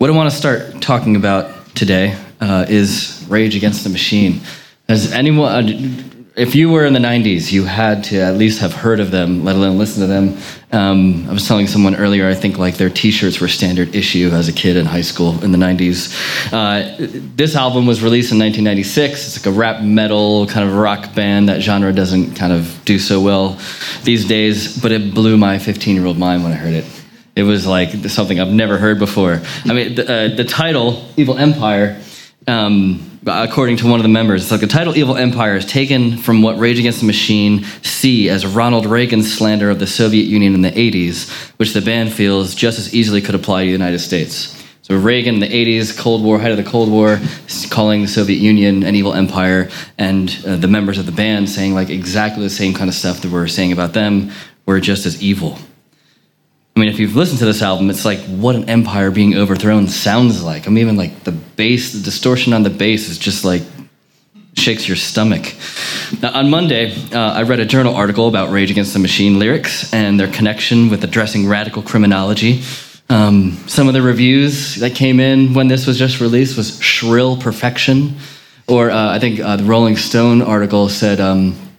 What I want to start talking about today uh, is Rage Against the Machine. Has anyone, uh, if you were in the 90s, you had to at least have heard of them, let alone listen to them. Um, I was telling someone earlier, I think like their t shirts were standard issue as a kid in high school in the 90s. Uh, this album was released in 1996. It's like a rap metal kind of rock band. That genre doesn't kind of do so well these days, but it blew my 15 year old mind when I heard it. It was like something I've never heard before. I mean, the, uh, the title, Evil Empire, um, according to one of the members, it's like the title Evil Empire is taken from what Rage Against the Machine see as Ronald Reagan's slander of the Soviet Union in the 80s, which the band feels just as easily could apply to the United States. So Reagan in the 80s, Cold War, head of the Cold War, calling the Soviet Union an evil empire, and uh, the members of the band saying like exactly the same kind of stuff that we're saying about them, we're just as evil. I mean, if you've listened to this album, it's like what an empire being overthrown sounds like. I mean, even like the bass, the distortion on the bass is just like shakes your stomach. Now, on Monday, uh, I read a journal article about Rage Against the Machine lyrics and their connection with addressing radical criminology. Um, some of the reviews that came in when this was just released was shrill perfection, or uh, I think uh, the Rolling Stone article said. Um,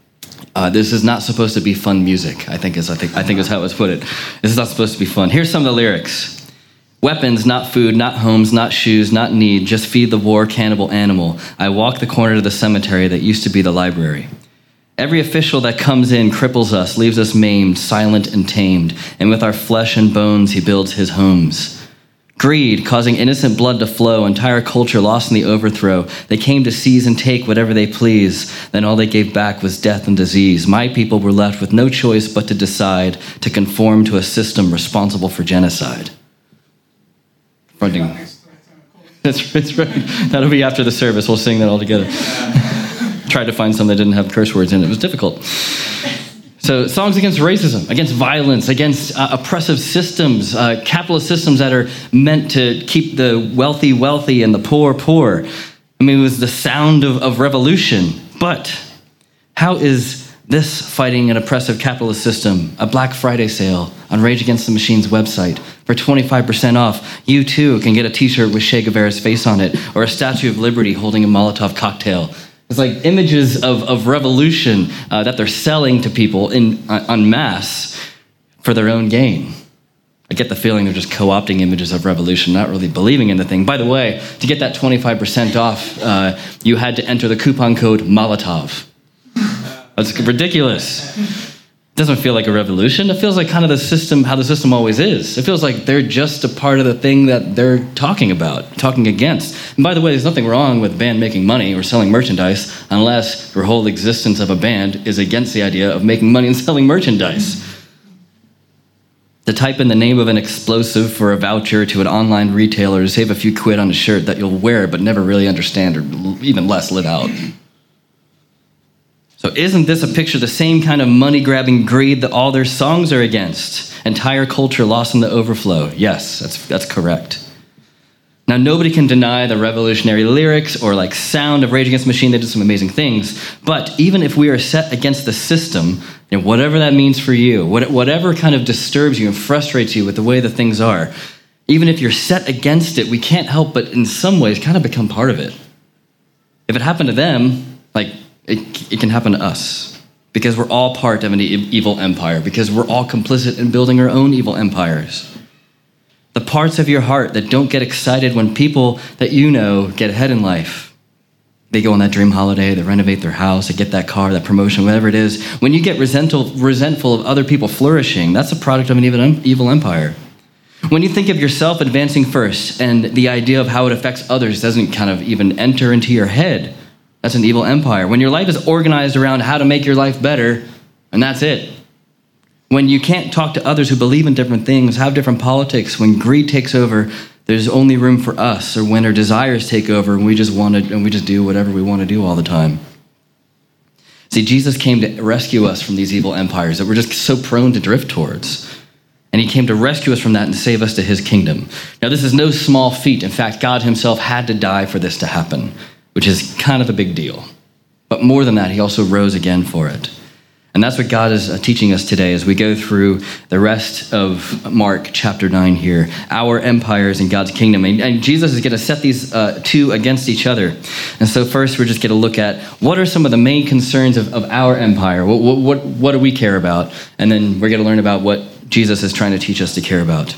uh, this is not supposed to be fun music. I think is I think I think is how it was put it. This is not supposed to be fun. Here's some of the lyrics. Weapons, not food, not homes, not shoes, not need, just feed the war cannibal animal. I walk the corner to the cemetery that used to be the library. Every official that comes in cripples us, leaves us maimed, silent, and tamed, and with our flesh and bones he builds his homes. Greed, causing innocent blood to flow, entire culture lost in the overthrow. They came to seize and take whatever they please. Then all they gave back was death and disease. My people were left with no choice but to decide to conform to a system responsible for genocide. Fronting. That's, that's right. That'll be after the service. We'll sing that all together. Tried to find some that didn't have curse words in it. It was difficult. So, songs against racism, against violence, against uh, oppressive systems, uh, capitalist systems that are meant to keep the wealthy wealthy and the poor poor. I mean, it was the sound of, of revolution. But how is this fighting an oppressive capitalist system? A Black Friday sale on Rage Against the Machine's website for 25% off. You too can get a t shirt with Che Guevara's face on it, or a Statue of Liberty holding a Molotov cocktail. It's like images of, of revolution uh, that they're selling to people in en masse for their own gain. I get the feeling they're just co opting images of revolution, not really believing in the thing. By the way, to get that 25% off, uh, you had to enter the coupon code Molotov. That's ridiculous doesn't feel like a revolution. It feels like kind of the system, how the system always is. It feels like they're just a part of the thing that they're talking about, talking against. And by the way, there's nothing wrong with band making money or selling merchandise unless your whole existence of a band is against the idea of making money and selling merchandise. To type in the name of an explosive for a voucher to an online retailer to save a few quid on a shirt that you'll wear but never really understand or even less live out. So, isn't this a picture the same kind of money grabbing greed that all their songs are against? Entire culture lost in the overflow. Yes, that's, that's correct. Now, nobody can deny the revolutionary lyrics or like sound of Rage Against the Machine. They did some amazing things. But even if we are set against the system, whatever that means for you, whatever kind of disturbs you and frustrates you with the way that things are, even if you're set against it, we can't help but in some ways kind of become part of it. If it happened to them, like it, it can happen to us because we're all part of an e- evil empire, because we're all complicit in building our own evil empires. The parts of your heart that don't get excited when people that you know get ahead in life. They go on that dream holiday, they renovate their house, they get that car, that promotion, whatever it is. When you get resentful, resentful of other people flourishing, that's a product of an evil, evil empire. When you think of yourself advancing first and the idea of how it affects others doesn't kind of even enter into your head, that's an evil empire. When your life is organized around how to make your life better, and that's it. When you can't talk to others who believe in different things, have different politics, when greed takes over, there's only room for us, or when our desires take over and we just want to and we just do whatever we want to do all the time. See, Jesus came to rescue us from these evil empires that we're just so prone to drift towards. And he came to rescue us from that and save us to his kingdom. Now, this is no small feat. In fact, God himself had to die for this to happen which is kind of a big deal. But more than that, he also rose again for it. And that's what God is uh, teaching us today as we go through the rest of Mark chapter 9 here our empires in God's kingdom. And, and Jesus is going to set these uh, two against each other. And so, first, we're just going to look at what are some of the main concerns of, of our empire? What, what, what, what do we care about? And then we're going to learn about what Jesus is trying to teach us to care about.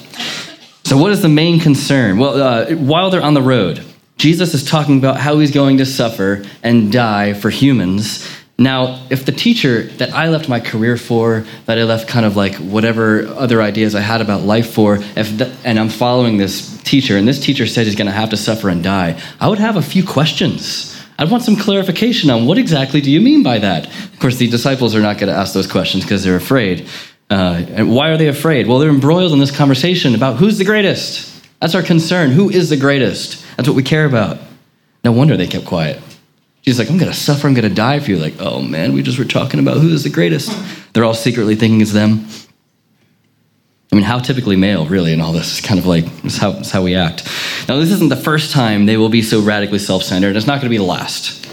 So, what is the main concern? Well, uh, while they're on the road, Jesus is talking about how he's going to suffer and die for humans. Now, if the teacher that I left my career for, that I left kind of like whatever other ideas I had about life for, if the, and I'm following this teacher, and this teacher said he's going to have to suffer and die, I would have a few questions. I'd want some clarification on what exactly do you mean by that? Of course, the disciples are not going to ask those questions because they're afraid. Uh, and why are they afraid? Well, they're embroiled in this conversation about who's the greatest. That's our concern. Who is the greatest? That's what we care about. No wonder they kept quiet. She's like, I'm going to suffer, I'm going to die for you. Like, oh man, we just were talking about who is the greatest. They're all secretly thinking it's them. I mean, how typically male, really, in all this is kind of like, it's how, it's how we act. Now, this isn't the first time they will be so radically self centered. It's not going to be the last.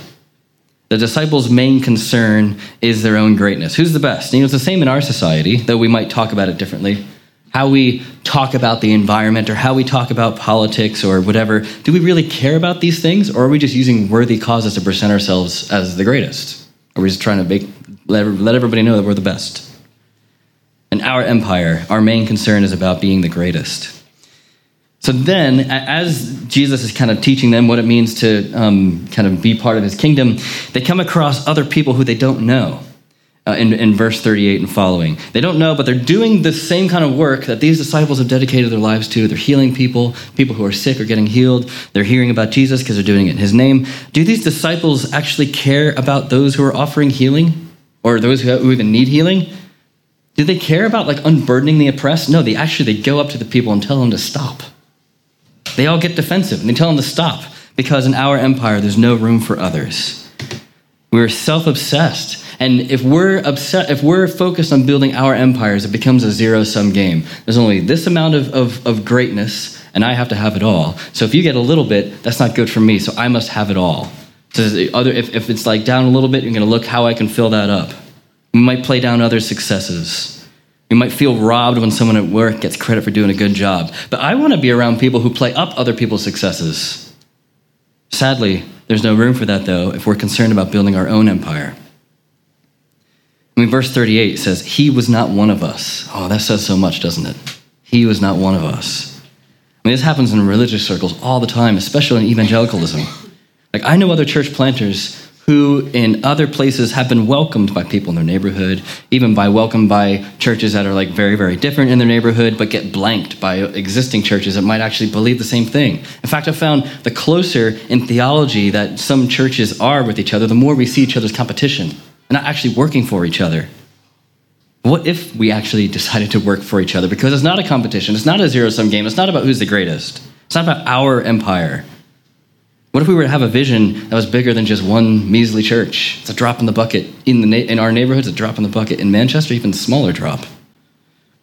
The disciples' main concern is their own greatness. Who's the best? You know, it's the same in our society, though we might talk about it differently. How we talk about the environment or how we talk about politics or whatever. Do we really care about these things, or are we just using worthy causes to present ourselves as the greatest? Are we just trying to make, let, let everybody know that we're the best? In our empire, our main concern is about being the greatest. So then, as Jesus is kind of teaching them what it means to um, kind of be part of his kingdom, they come across other people who they don't know. Uh, in, in verse 38 and following. They don't know, but they're doing the same kind of work that these disciples have dedicated their lives to. They're healing people. People who are sick are getting healed. They're hearing about Jesus because they're doing it in his name. Do these disciples actually care about those who are offering healing or those who, who even need healing? Do they care about like unburdening the oppressed? No, they actually they go up to the people and tell them to stop. They all get defensive and they tell them to stop because in our empire, there's no room for others. We're self obsessed. And if we're upset, if we're focused on building our empires, it becomes a zero sum game. There's only this amount of, of, of, greatness, and I have to have it all. So if you get a little bit, that's not good for me, so I must have it all. So other, if, if it's like down a little bit, you're going to look how I can fill that up. We might play down other successes. We might feel robbed when someone at work gets credit for doing a good job. But I want to be around people who play up other people's successes. Sadly, there's no room for that, though, if we're concerned about building our own empire. I mean, verse 38 says, He was not one of us. Oh, that says so much, doesn't it? He was not one of us. I mean, this happens in religious circles all the time, especially in evangelicalism. Like, I know other church planters who in other places have been welcomed by people in their neighborhood, even by welcomed by churches that are like very, very different in their neighborhood, but get blanked by existing churches that might actually believe the same thing. In fact, I've found the closer in theology that some churches are with each other, the more we see each other's competition and not actually working for each other. What if we actually decided to work for each other? Because it's not a competition, it's not a zero sum game, it's not about who's the greatest, it's not about our empire. What if we were to have a vision that was bigger than just one measly church? It's a drop in the bucket. In, the na- in our neighborhoods, a drop in the bucket. In Manchester, even smaller drop.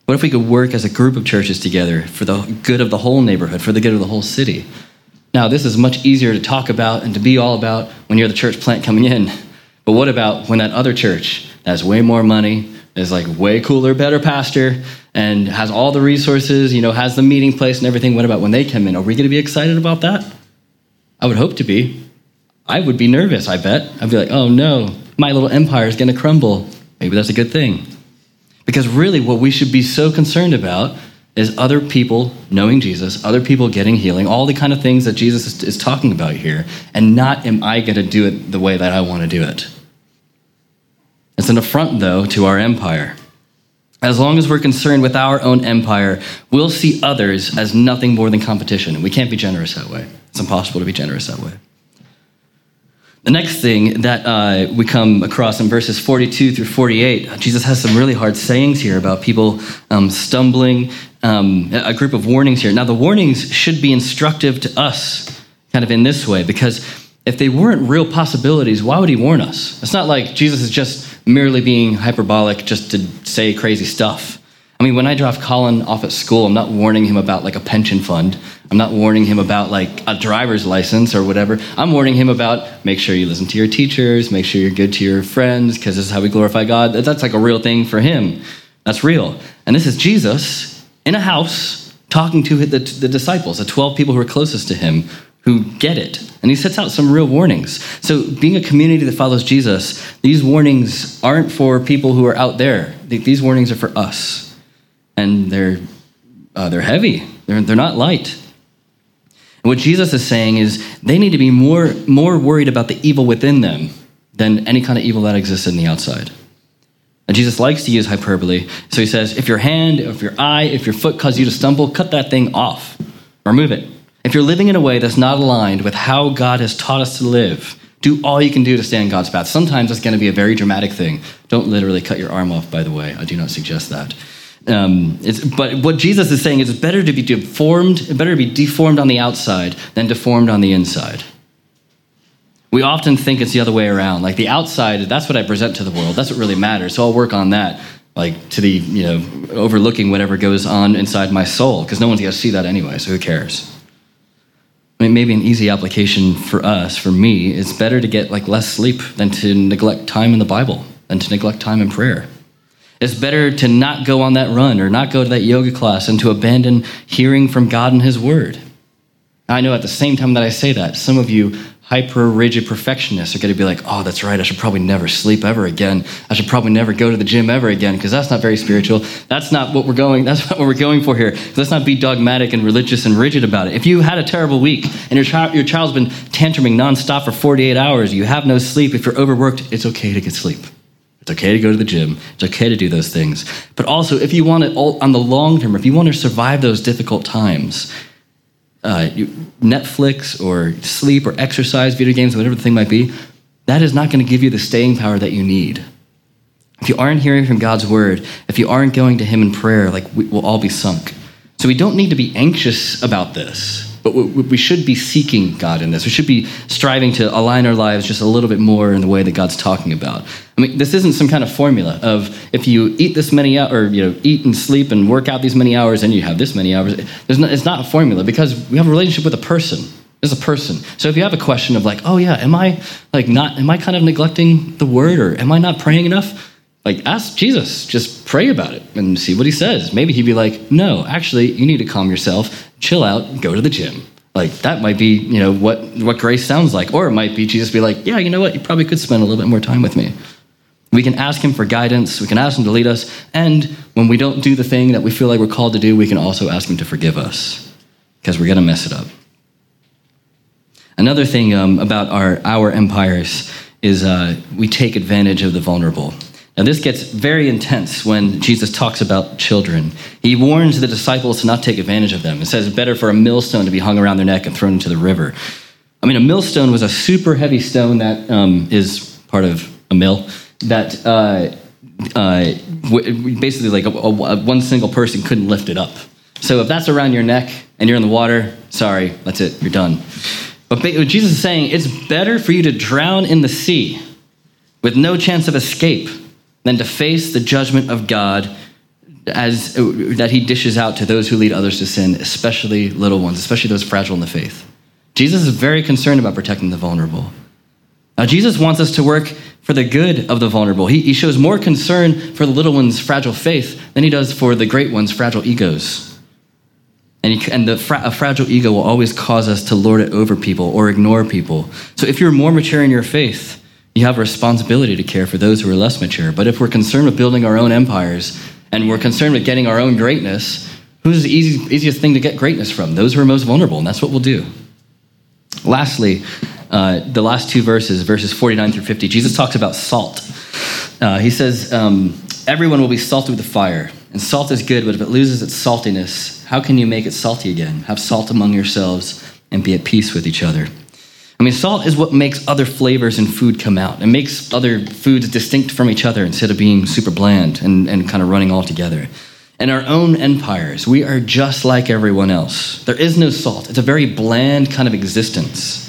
What if we could work as a group of churches together for the good of the whole neighborhood, for the good of the whole city? Now, this is much easier to talk about and to be all about when you're the church plant coming in. But what about when that other church has way more money, is like way cooler, better pastor, and has all the resources, you know, has the meeting place and everything? What about when they come in? Are we going to be excited about that? I would hope to be. I would be nervous, I bet. I'd be like, oh no, my little empire is going to crumble. Maybe that's a good thing. Because really, what we should be so concerned about is other people knowing Jesus, other people getting healing, all the kind of things that Jesus is, talking about here, and not am I going to do it the way that I want to do it. It's an affront, though, to our empire. As long as we're concerned with our own empire, we'll see others as nothing more than competition. We can't be generous that way. It's impossible to be generous that way. The next thing that uh, we come across in verses 42 through 48, Jesus has some really hard sayings here about people um, stumbling, um, a group of warnings here. Now, the warnings should be instructive to us, kind of in this way, because if they weren't real possibilities, why would he warn us? It's not like Jesus is just merely being hyperbolic just to say crazy stuff. I mean, when I drop Colin off at school, I'm not warning him about like a pension fund. I'm not warning him about like a driver's license or whatever. I'm warning him about make sure you listen to your teachers, make sure you're good to your friends, because this is how we glorify God. That's like a real thing for him. That's real. And this is Jesus in a house talking to the, the disciples, the 12 people who are closest to him, who get it. And he sets out some real warnings. So, being a community that follows Jesus, these warnings aren't for people who are out there. These warnings are for us and they're, uh, they're heavy, they're, they're not light. And what Jesus is saying is they need to be more, more worried about the evil within them than any kind of evil that exists in the outside. And Jesus likes to use hyperbole. So he says, if your hand, if your eye, if your foot cause you to stumble, cut that thing off. Remove it. If you're living in a way that's not aligned with how God has taught us to live, do all you can do to stay on God's path. Sometimes it's going to be a very dramatic thing. Don't literally cut your arm off, by the way. I do not suggest that. Um, but what Jesus is saying is it's better to be deformed, better to be deformed on the outside than deformed on the inside. We often think it's the other way around. Like the outside, that's what I present to the world. That's what really matters. So I'll work on that, like to the, you know, overlooking whatever goes on inside my soul, because no one's going to see that anyway, so who cares? I mean, maybe an easy application for us, for me, it's better to get like less sleep than to neglect time in the Bible, than to neglect time in prayer. It's better to not go on that run or not go to that yoga class and to abandon hearing from God and His Word. I know at the same time that I say that, some of you hyper rigid perfectionists are going to be like, oh, that's right, I should probably never sleep ever again. I should probably never go to the gym ever again because that's not very spiritual. That's not what we're going, that's not what we're going for here. Let's not be dogmatic and religious and rigid about it. If you had a terrible week and your, child, your child's been tantruming nonstop for 48 hours, you have no sleep, if you're overworked, it's okay to get sleep. It's okay to go to the gym. It's okay to do those things. But also, if you want it on the long term, if you want to survive those difficult times, uh, Netflix or sleep or exercise, video games, whatever the thing might be, that is not going to give you the staying power that you need. If you aren't hearing from God's word, if you aren't going to Him in prayer, like we, will all be sunk. So we don't need to be anxious about this. But we should be seeking God in this. We should be striving to align our lives just a little bit more in the way that God's talking about. I mean, this isn't some kind of formula of if you eat this many hours, or you know, eat and sleep and work out these many hours, and you have this many hours. It's not a formula because we have a relationship with a person. There's a person. So if you have a question of like, oh yeah, am I like not? Am I kind of neglecting the word, or am I not praying enough? Like, ask Jesus. Just pray about it and see what he says. Maybe he'd be like, no, actually, you need to calm yourself, chill out, go to the gym. Like, that might be, you know, what, what grace sounds like. Or it might be Jesus be like, yeah, you know what? You probably could spend a little bit more time with me. We can ask him for guidance. We can ask him to lead us. And when we don't do the thing that we feel like we're called to do, we can also ask him to forgive us because we're going to mess it up. Another thing um, about our, our empires is uh, we take advantage of the vulnerable. Now, this gets very intense when Jesus talks about children. He warns the disciples to not take advantage of them. It says, better for a millstone to be hung around their neck and thrown into the river. I mean, a millstone was a super heavy stone that um, is part of a mill that uh, uh, basically, like a, a, one single person couldn't lift it up. So if that's around your neck and you're in the water, sorry, that's it, you're done. But Jesus is saying, it's better for you to drown in the sea with no chance of escape than to face the judgment of God as that he dishes out to those who lead others to sin, especially little ones, especially those fragile in the faith. Jesus is very concerned about protecting the vulnerable. Now, Jesus wants us to work for the good of the vulnerable. He, he shows more concern for the little one's fragile faith than he does for the great one's fragile egos. And, he, and the fra- a fragile ego will always cause us to lord it over people or ignore people. So if you're more mature in your faith, you have a responsibility to care for those who are less mature. But if we're concerned with building our own empires and we're concerned with getting our own greatness, who's the easy, easiest thing to get greatness from? Those who are most vulnerable, and that's what we'll do. Lastly, uh, the last two verses, verses 49 through 50, Jesus talks about salt. Uh, he says, um, Everyone will be salted with the fire, and salt is good, but if it loses its saltiness, how can you make it salty again? Have salt among yourselves and be at peace with each other. I mean, salt is what makes other flavors in food come out. It makes other foods distinct from each other instead of being super bland and, and kind of running all together. In our own empires, we are just like everyone else. There is no salt, it's a very bland kind of existence.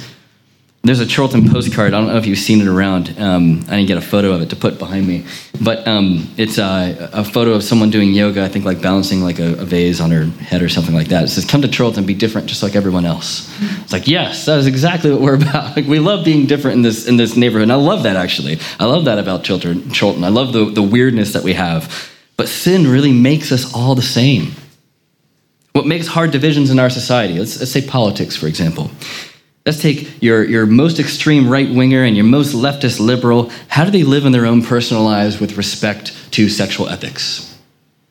There's a Chorlton postcard. I don't know if you've seen it around. Um, I didn't get a photo of it to put behind me, but um, it's uh, a photo of someone doing yoga. I think like balancing like a, a, vase on her head or something like that. It says, "Come to Chorlton, be different, just like everyone else." It's like, yes, that is exactly what we're about. Like we love being different in this in this neighborhood. And I love that actually. I love that about children, Chorlton. I love the the weirdness that we have. But sin really makes us all the same. What makes hard divisions in our society? Let's, let's say politics, for example. Let's take your, your most extreme right winger and your most leftist liberal. How do they live in their own personal lives with respect to sexual ethics?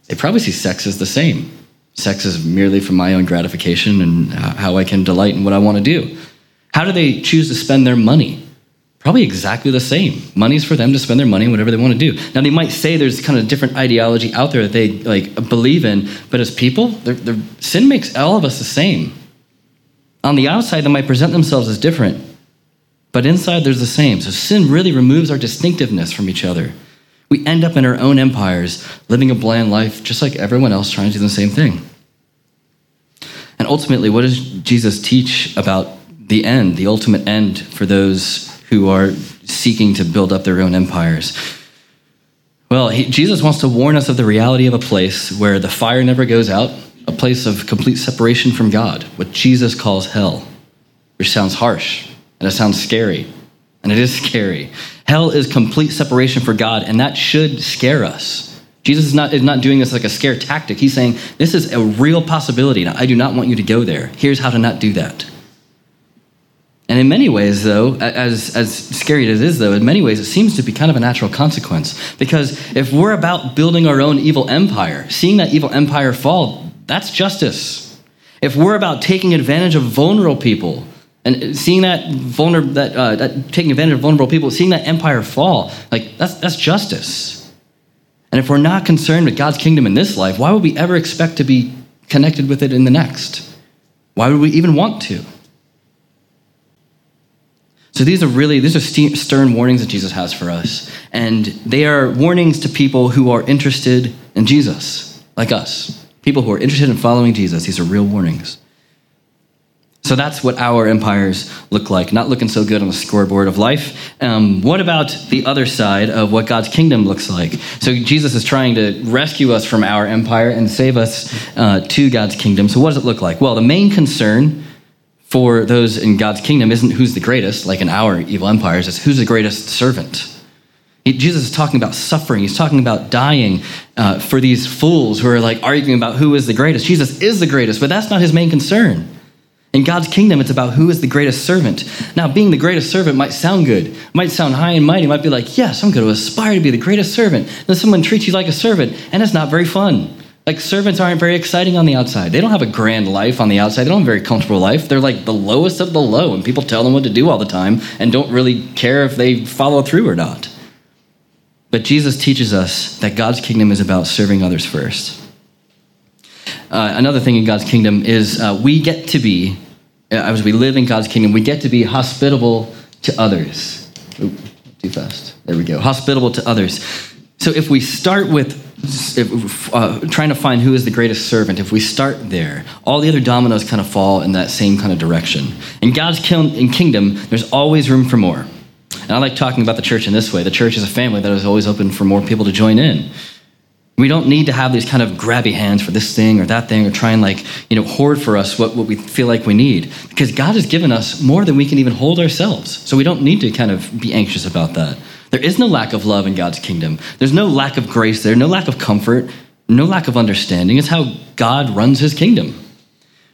They probably see sex as the same. Sex is merely for my own gratification and uh, how I can delight in what I want to do. How do they choose to spend their money? Probably exactly the same. Money's for them to spend their money whatever they want to do. Now they might say there's kind of different ideology out there that they like believe in, but as people, they're, they're, sin makes all of us the same. On the outside, they might present themselves as different, but inside, there's the same. So sin really removes our distinctiveness from each other. We end up in our own empires, living a bland life just like everyone else trying to do the same thing. And ultimately, what does Jesus teach about the end, the ultimate end for those who are seeking to build up their own empires? Well, he, Jesus wants to warn us of the reality of a place where the fire never goes out, a place of complete separation from God, what Jesus calls hell, which sounds harsh and it sounds scary. And it is scary. Hell is complete separation for God, and that should scare us. Jesus is not, is not doing this like a scare tactic. He's saying, This is a real possibility, and I do not want you to go there. Here's how to not do that. And in many ways, though, as, as scary as it is, though, in many ways, it seems to be kind of a natural consequence. Because if we're about building our own evil empire, seeing that evil empire fall, that's justice. If we're about taking advantage of vulnerable people, and seeing that vulnerable, that, uh, that taking advantage of vulnerable people, seeing that empire fall, like that's that's justice. And if we're not concerned with God's kingdom in this life, why would we ever expect to be connected with it in the next? Why would we even want to? So these are really these are stern warnings that Jesus has for us, and they are warnings to people who are interested in Jesus, like us. People who are interested in following Jesus. These are real warnings. So that's what our empires look like, not looking so good on the scoreboard of life. Um, what about the other side of what God's kingdom looks like? So Jesus is trying to rescue us from our empire and save us uh, to God's kingdom. So what does it look like? Well, the main concern for those in God's kingdom isn't who's the greatest, like in our evil empires, it's who's the greatest servant. He, Jesus is talking about suffering. He's talking about dying uh, for these fools who are like arguing about who is the greatest. Jesus is the greatest, but that's not his main concern. In God's kingdom, it's about who is the greatest servant. Now, being the greatest servant might sound good, might sound high and mighty, might be like, yes, I'm going to aspire to be the greatest servant. Then someone treats you like a servant, and it's not very fun. Like servants aren't very exciting on the outside. They don't have a grand life on the outside. They don't have a very comfortable life. They're like the lowest of the low, and people tell them what to do all the time and don't really care if they follow through or not. But Jesus teaches us that God's kingdom is about serving others first. Uh, another thing in God's kingdom is uh, we get to be, uh, as we live in God's kingdom, we get to be hospitable to others. Ooh, too fast. There we go. Hospitable to others. So if we start with uh, trying to find who is the greatest servant, if we start there, all the other dominoes kind of fall in that same kind of direction. In God's kingdom, there's always room for more. And I like talking about the church in this way. The church is a family that is always open for more people to join in. We don't need to have these kind of grabby hands for this thing or that thing or try and like, you know, hoard for us what, what we feel like we need. Because God has given us more than we can even hold ourselves. So we don't need to kind of be anxious about that. There is no lack of love in God's kingdom. There's no lack of grace there, no lack of comfort, no lack of understanding. It's how God runs his kingdom.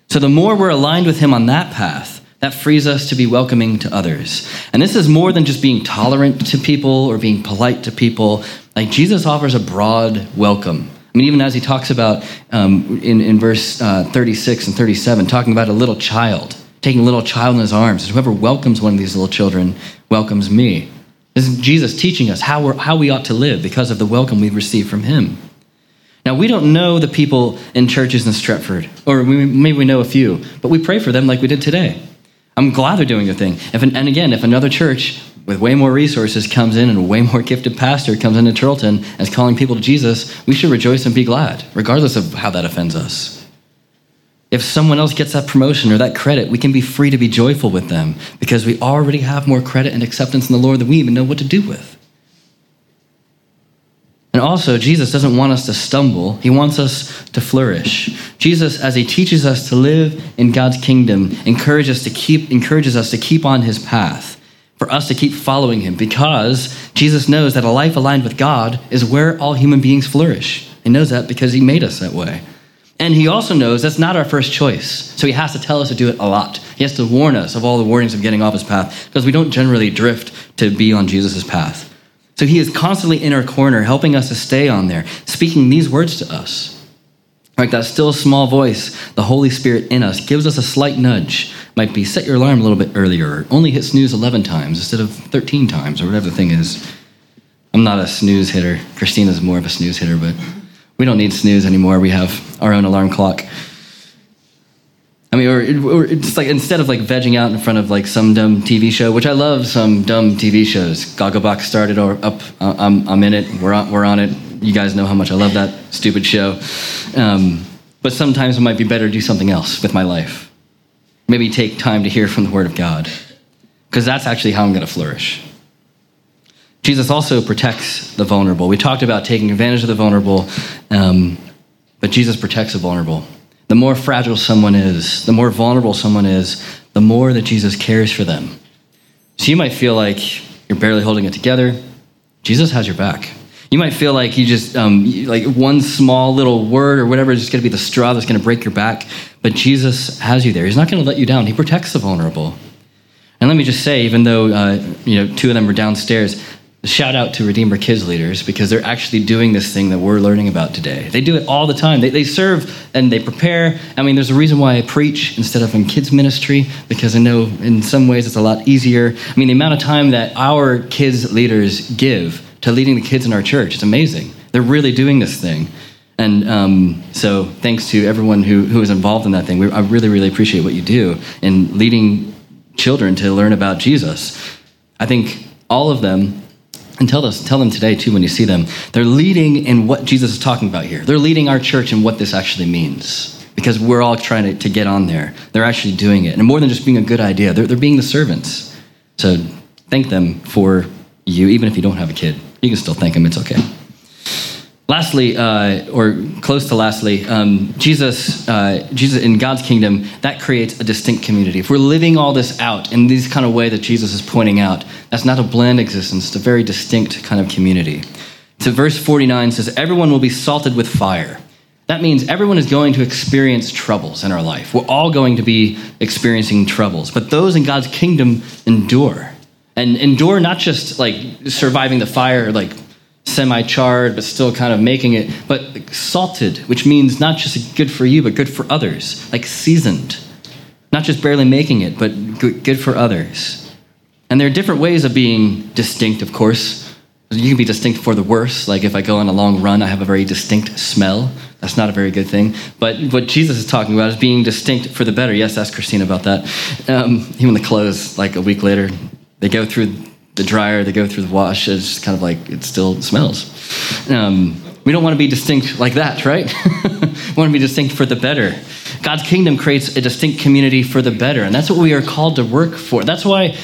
So the more we're aligned with him on that path, that frees us to be welcoming to others. And this is more than just being tolerant to people or being polite to people. Like Jesus offers a broad welcome. I mean, even as he talks about um, in, in verse uh, 36 and 37, talking about a little child, taking a little child in his arms. Whoever welcomes one of these little children welcomes me. This is Jesus teaching us how, we're, how we ought to live because of the welcome we've received from him. Now, we don't know the people in churches in Stretford, or we, maybe we know a few, but we pray for them like we did today. I'm glad they're doing their thing. If, and again, if another church with way more resources comes in and a way more gifted pastor comes into and is calling people to Jesus, we should rejoice and be glad, regardless of how that offends us. if someone else gets that promotion or that credit, we can be free to be joyful with them because we already have more credit and acceptance in the Lord than we even know what to do with. And also, Jesus doesn't want us to stumble, He wants us to flourish. Jesus, as He teaches us to live in God's kingdom, encourages us to keep, encourages us to keep on His path, for us to keep following Him, because Jesus knows that a life aligned with God is where all human beings flourish. He knows that because He made us that way. And he also knows that's not our first choice. So he has to tell us to do it a lot. He has to warn us of all the warnings of getting off his path because we don't generally drift to be on Jesus' path. So he is constantly in our corner, helping us to stay on there, speaking these words to us. Like that still small voice, the Holy Spirit in us, gives us a slight nudge. Might be set your alarm a little bit earlier, or only hit snooze 11 times instead of 13 times, or whatever the thing is. I'm not a snooze hitter. Christina's more of a snooze hitter, but we don't need snooze anymore. We have our own alarm clock. I mean, or, or it's like instead of like vegging out in front of like some dumb TV show, which I love some dumb TV shows. Gogglebox started or up. Uh, I'm, I'm in it. We're on, we're on it. You guys know how much I love that stupid show. Um, but sometimes it might be better to do something else with my life. Maybe take time to hear from the Word of God, because that's actually how I'm going to flourish. Jesus also protects the vulnerable. We talked about taking advantage of the vulnerable, um, but Jesus protects the vulnerable. The more fragile someone is, the more vulnerable someone is, the more that Jesus cares for them. So you might feel like you're barely holding it together. Jesus has your back. You might feel like you just, um, like one small little word or whatever is just going to be the straw that's going to break your back. But Jesus has you there. He's not going to let you down. He protects the vulnerable. And let me just say, even though uh, you know two of them are downstairs, shout out to Redeemer Kids leaders because they're actually doing this thing that we're learning about today. They do it all the time. They, they serve and they prepare. I mean, there's a reason why I preach instead of in kids' ministry because I know in some ways it's a lot easier. I mean, the amount of time that our kids' leaders give to leading the kids in our church, it's amazing. They're really doing this thing. And um, so, thanks to everyone who, who is involved in that thing. We, I really, really appreciate what you do in leading children to learn about Jesus. I think all of them and tell, us, tell them today, too, when you see them. They're leading in what Jesus is talking about here. They're leading our church in what this actually means. Because we're all trying to, to get on there. They're actually doing it. And more than just being a good idea, they're, they're being the servants. So thank them for you, even if you don't have a kid. You can still thank him, it's okay. Lastly, uh, or close to lastly, um, Jesus, uh, Jesus in God's kingdom, that creates a distinct community. If we're living all this out in this kind of way that Jesus is pointing out, that's not a bland existence, it's a very distinct kind of community. So verse 49 says, Everyone will be salted with fire. That means everyone is going to experience troubles in our life. We're all going to be experiencing troubles, but those in God's kingdom endure. And endure not just like surviving the fire, like semi charred, but still kind of making it, but salted, which means not just good for you, but good for others, like seasoned. Not just barely making it, but good for others. And there are different ways of being distinct, of course. You can be distinct for the worse. Like if I go on a long run, I have a very distinct smell. That's not a very good thing. But what Jesus is talking about is being distinct for the better. Yes, ask Christina about that. Um, even the clothes, like a week later, they go through the dryer, they go through the wash, it's kind of like it still smells. Um, we don't want to be distinct like that, right? we want to be distinct for the better. God's kingdom creates a distinct community for the better, and that's what we are called to work for. That's why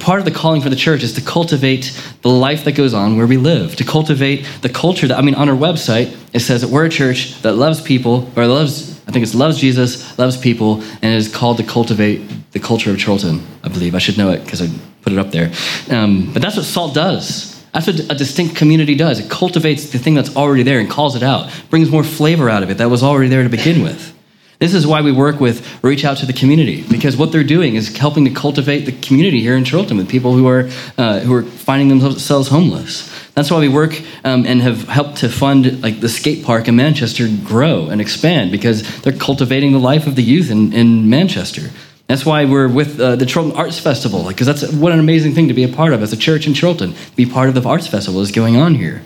part of the calling for the church is to cultivate the life that goes on where we live, to cultivate the culture that, I mean, on our website, it says that we're a church that loves people, or loves, I think it's loves Jesus, loves people, and is called to cultivate the culture of Chorlton, I believe. I should know it because I put it up there. Um, but that's what salt does. That's what a distinct community does. It cultivates the thing that's already there and calls it out, brings more flavor out of it that was already there to begin with. This is why we work with Reach Out to the Community, because what they're doing is helping to cultivate the community here in Chorlton with people who are, uh, who are finding themselves homeless. That's why we work um, and have helped to fund like the skate park in Manchester grow and expand because they're cultivating the life of the youth in, in Manchester. That's why we're with uh, the Chorlton Arts Festival, because that's what an amazing thing to be a part of as a church in Chorlton. Be part of the Arts Festival is going on here.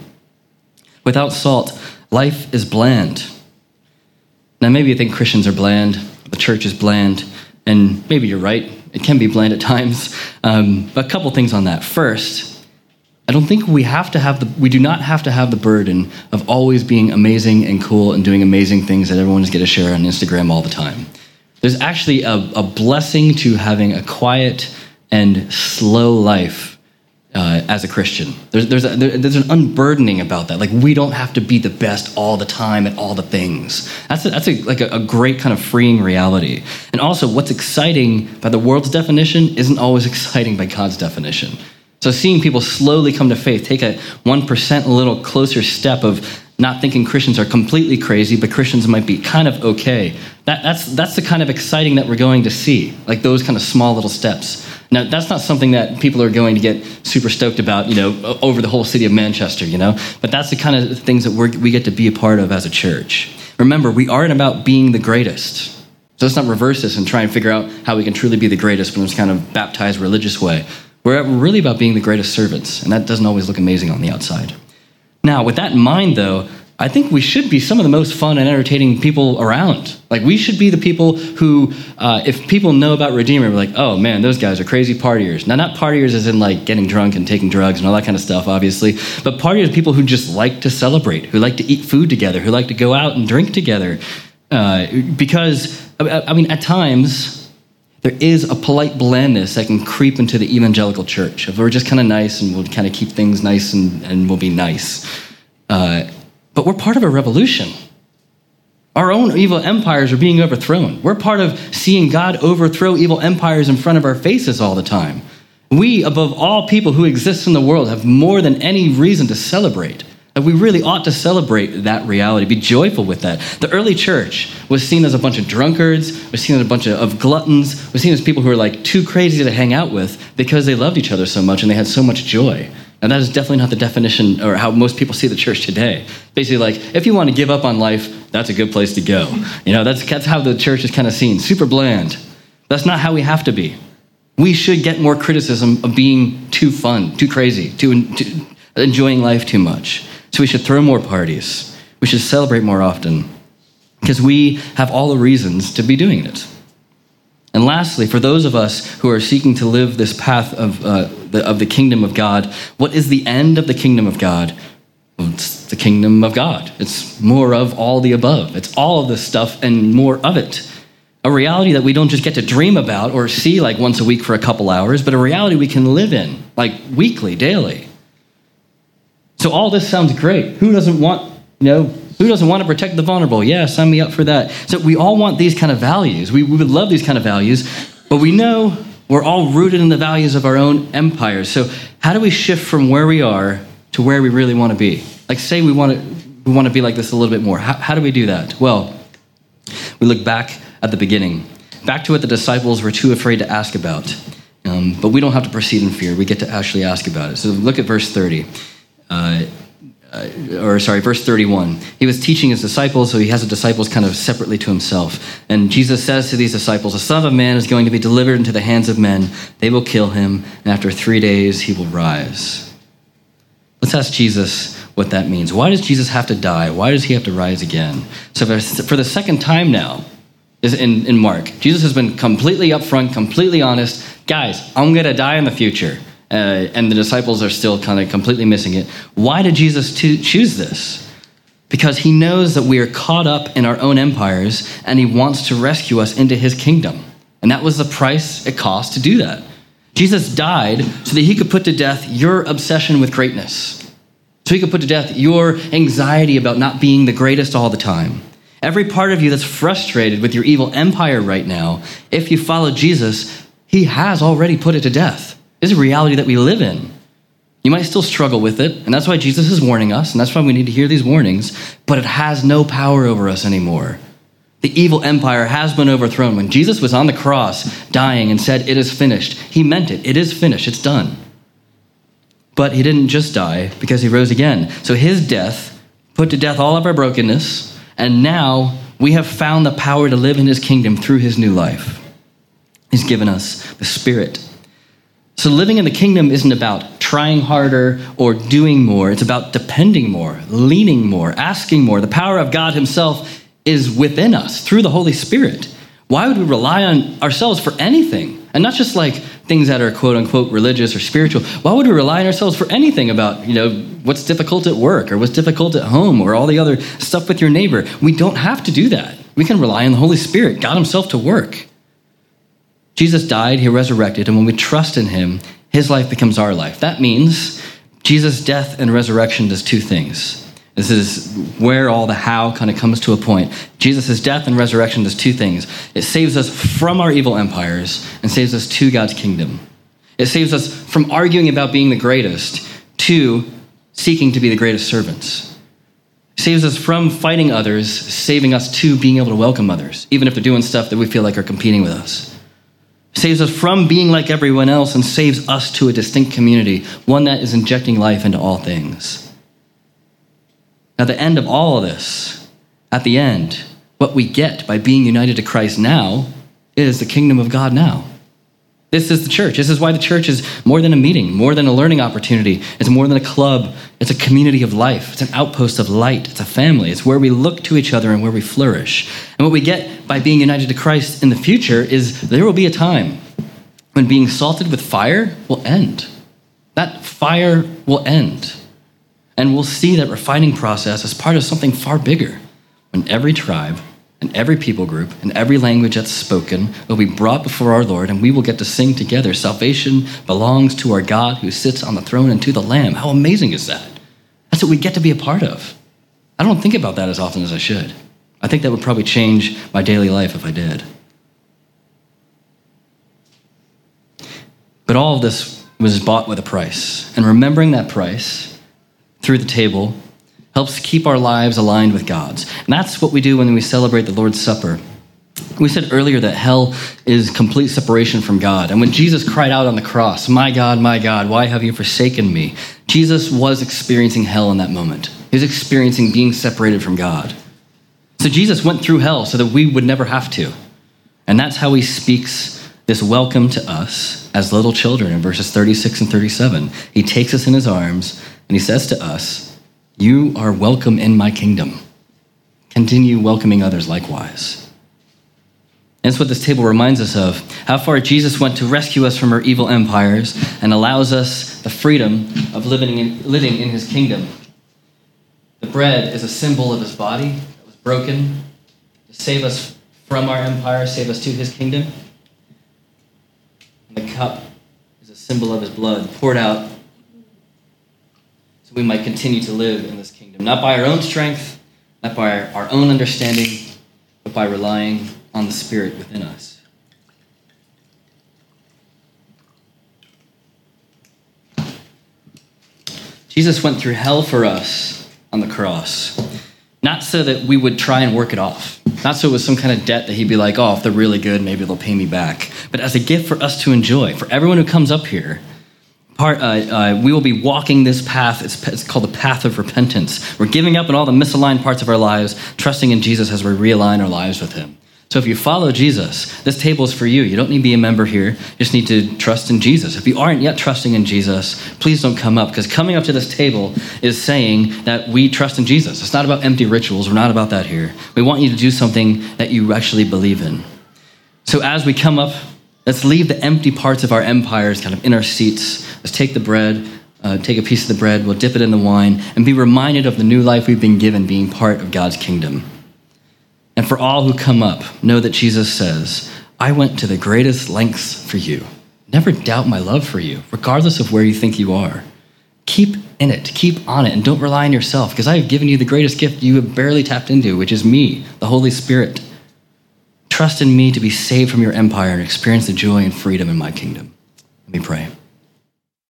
Without salt, life is bland. Now, maybe you think Christians are bland, the church is bland, and maybe you're right. It can be bland at times. Um, but a couple things on that. First, I don't think we have to have the we do not have to have the burden of always being amazing and cool and doing amazing things that everyone is going to share on Instagram all the time. There's actually a, a blessing to having a quiet and slow life uh, as a Christian. There's, there's, a, there, there's an unburdening about that. Like, we don't have to be the best all the time at all the things. That's, a, that's a, like a, a great kind of freeing reality. And also, what's exciting by the world's definition isn't always exciting by God's definition. So, seeing people slowly come to faith, take a 1% little closer step of not thinking Christians are completely crazy, but Christians might be kind of okay. That, that's, that's the kind of exciting that we're going to see, like those kind of small little steps. Now, that's not something that people are going to get super stoked about, you know, over the whole city of Manchester, you know, but that's the kind of things that we get to be a part of as a church. Remember, we aren't about being the greatest. So let's not reverse this and try and figure out how we can truly be the greatest in this kind of baptized religious way. We're really about being the greatest servants, and that doesn't always look amazing on the outside. Now, with that in mind, though, I think we should be some of the most fun and entertaining people around. Like, we should be the people who, uh, if people know about Redeemer, we're like, oh man, those guys are crazy partiers. Now, not partiers as in like getting drunk and taking drugs and all that kind of stuff, obviously, but partiers, are people who just like to celebrate, who like to eat food together, who like to go out and drink together. Uh, because, I mean, at times, there is a polite blandness that can creep into the evangelical church. If we're just kind of nice and we'll kind of keep things nice and, and we'll be nice. Uh, but we're part of a revolution. Our own evil empires are being overthrown. We're part of seeing God overthrow evil empires in front of our faces all the time. We, above all people who exist in the world, have more than any reason to celebrate. And we really ought to celebrate that reality, be joyful with that. The early church was seen as a bunch of drunkards, was seen as a bunch of, gluttons, was seen as people who were like too crazy to hang out with because they loved each other so much and they had so much joy. And that is definitely not the definition or how most people see the church today. Basically, like, if you want to give up on life, that's a good place to go. You know, that's, that's how the church is kind of seen super bland. That's not how we have to be. We should get more criticism of being too fun, too crazy, too, too enjoying life too much. So we should throw more parties. We should celebrate more often because we have all the reasons to be doing it. And lastly, for those of us who are seeking to live this path of, uh, the, of the kingdom of God, what is the end of the kingdom of God? Well, it's the kingdom of God. It's more of all the above. It's all of this stuff and more of it. A reality that we don't just get to dream about or see like once a week for a couple hours, but a reality we can live in like weekly, daily. So all this sounds great. Who doesn't want, you know, who doesn't want to protect the vulnerable? Yeah, sign me up for that. So we all want these kind of values. We, we would love these kind of values, but we know we're all rooted in the values of our own empires. So how do we shift from where we are to where we really want to be? Like, say we want to, we want to be like this a little bit more. How, how do we do that? Well, we look back at the beginning, back to what the disciples were too afraid to ask about. Um, but we don't have to proceed in fear. We get to actually ask about it. So look at verse 30. Uh, uh, or sorry, verse 31. He was teaching his disciples, so he has the disciples kind of separately to himself. And Jesus says to these disciples, The Son of Man is going to be delivered into the hands of men. They will kill him, and after three days he will rise. Let's ask Jesus what that means. Why does Jesus have to die? Why does he have to rise again? So, for the second time now, is in, in Mark, Jesus has been completely upfront, completely honest. Guys, I'm going to die in the future uh, and the disciples are still kind of completely missing it. Why did Jesus to choose this? Because he knows that we are caught up in our own empires and he wants to rescue us into his kingdom. And that was the price it cost to do that. Jesus died so that he could put to death your obsession with greatness. So he could put to death your anxiety about not being the greatest all the time. Every part of you that's frustrated with your evil empire right now, if you follow Jesus, he has already put it to death is a reality that we live in. You might still struggle with it, and that's why Jesus is warning us, and that's why we need to hear these warnings, but it has no power over us anymore. The evil empire has been overthrown. When Jesus was on the cross dying and said, It is finished, he meant it. It is finished, it's done. But he didn't just die because he rose again. So his death put to death all of our brokenness, and now we have found the power to live in his kingdom through his new life. He's given us the Spirit so living in the kingdom isn't about trying harder or doing more. It's about depending more, leaning more, asking more. The power of God Himself is within us through the Holy Spirit. Why would we rely on ourselves for anything? And not just like things that are quote unquote religious or spiritual. Why would we rely on ourselves for anything about, you know, what's difficult at work or what's difficult at home or all the other stuff with your neighbor? We don't have to do that. We can rely on the Holy Spirit, God Himself, to work. Jesus died, He resurrected, and when we trust in Him, His life becomes our life. That means Jesus' death and resurrection does two things. This is where all the how kind of comes to a point. Jesus' death and resurrection does two things it saves us from our evil empires and saves us to God's kingdom. It saves us from arguing about being the greatest to seeking to be the greatest servants. It saves us from fighting others, saving us to being able to welcome others, even if they're doing stuff that we feel like are competing with us. Saves us from being like everyone else and saves us to a distinct community, one that is injecting life into all things. Now, the end of all of this, at the end, what we get by being united to Christ now is the kingdom of God now. This is the church. This is why the church is more than a meeting, more than a learning opportunity. It's more than a club. It's a community of life. It's an outpost of light. It's a family. It's where we look to each other and where we flourish. And what we get by being united to Christ in the future is there will be a time when being salted with fire will end. That fire will end. And we'll see that refining process as part of something far bigger when every tribe, and every people group and every language that's spoken will be brought before our Lord, and we will get to sing together. Salvation belongs to our God who sits on the throne and to the Lamb. How amazing is that? That's what we get to be a part of. I don't think about that as often as I should. I think that would probably change my daily life if I did. But all of this was bought with a price. And remembering that price through the table helps keep our lives aligned with God's. And that's what we do when we celebrate the Lord's Supper. We said earlier that hell is complete separation from God. And when Jesus cried out on the cross, My God, my God, why have you forsaken me? Jesus was experiencing hell in that moment. He was experiencing being separated from God. So Jesus went through hell so that we would never have to. And that's how he speaks this welcome to us as little children in verses 36 and 37. He takes us in his arms and he says to us, you are welcome in my kingdom. Continue welcoming others likewise. And that's what this table reminds us of how far Jesus went to rescue us from our evil empires and allows us the freedom of living in, living in his kingdom. The bread is a symbol of his body that was broken to save us from our empire, save us to his kingdom. And the cup is a symbol of his blood poured out we might continue to live in this kingdom, not by our own strength, not by our, own understanding, but by relying on the Spirit within us. Jesus went through hell for us on the cross, not so that we would try and work it off, not so it was some kind of debt that he'd be like, oh, if they're really good, maybe they'll pay me back, but as a gift for us to enjoy, for everyone who comes up here part, uh, uh, we will be walking this path. It's, it's, called the path of repentance. We're giving up on all the misaligned parts of our lives, trusting in Jesus as we realign our lives with Him. So if you follow Jesus, this table is for you. You don't need to be a member here. You just need to trust in Jesus. If you aren't yet trusting in Jesus, please don't come up because coming up to this table is saying that we trust in Jesus. It's not about empty rituals. We're not about that here. We want you to do something that you actually believe in. So as we come up, let's leave the empty parts of our empires kind of in our seats Let's take the bread, uh, take a piece of the bread, we'll dip it in the wine, and be reminded of the new life we've been given being part of God's kingdom. And for all who come up, know that Jesus says, I went to the greatest lengths for you. Never doubt my love for you, regardless of where you think you are. Keep in it, keep on it, and don't rely on yourself, because I have given you the greatest gift you have barely tapped into, which is me, the Holy Spirit. Trust in me to be saved from your empire and experience the joy and freedom in my kingdom. Let me pray.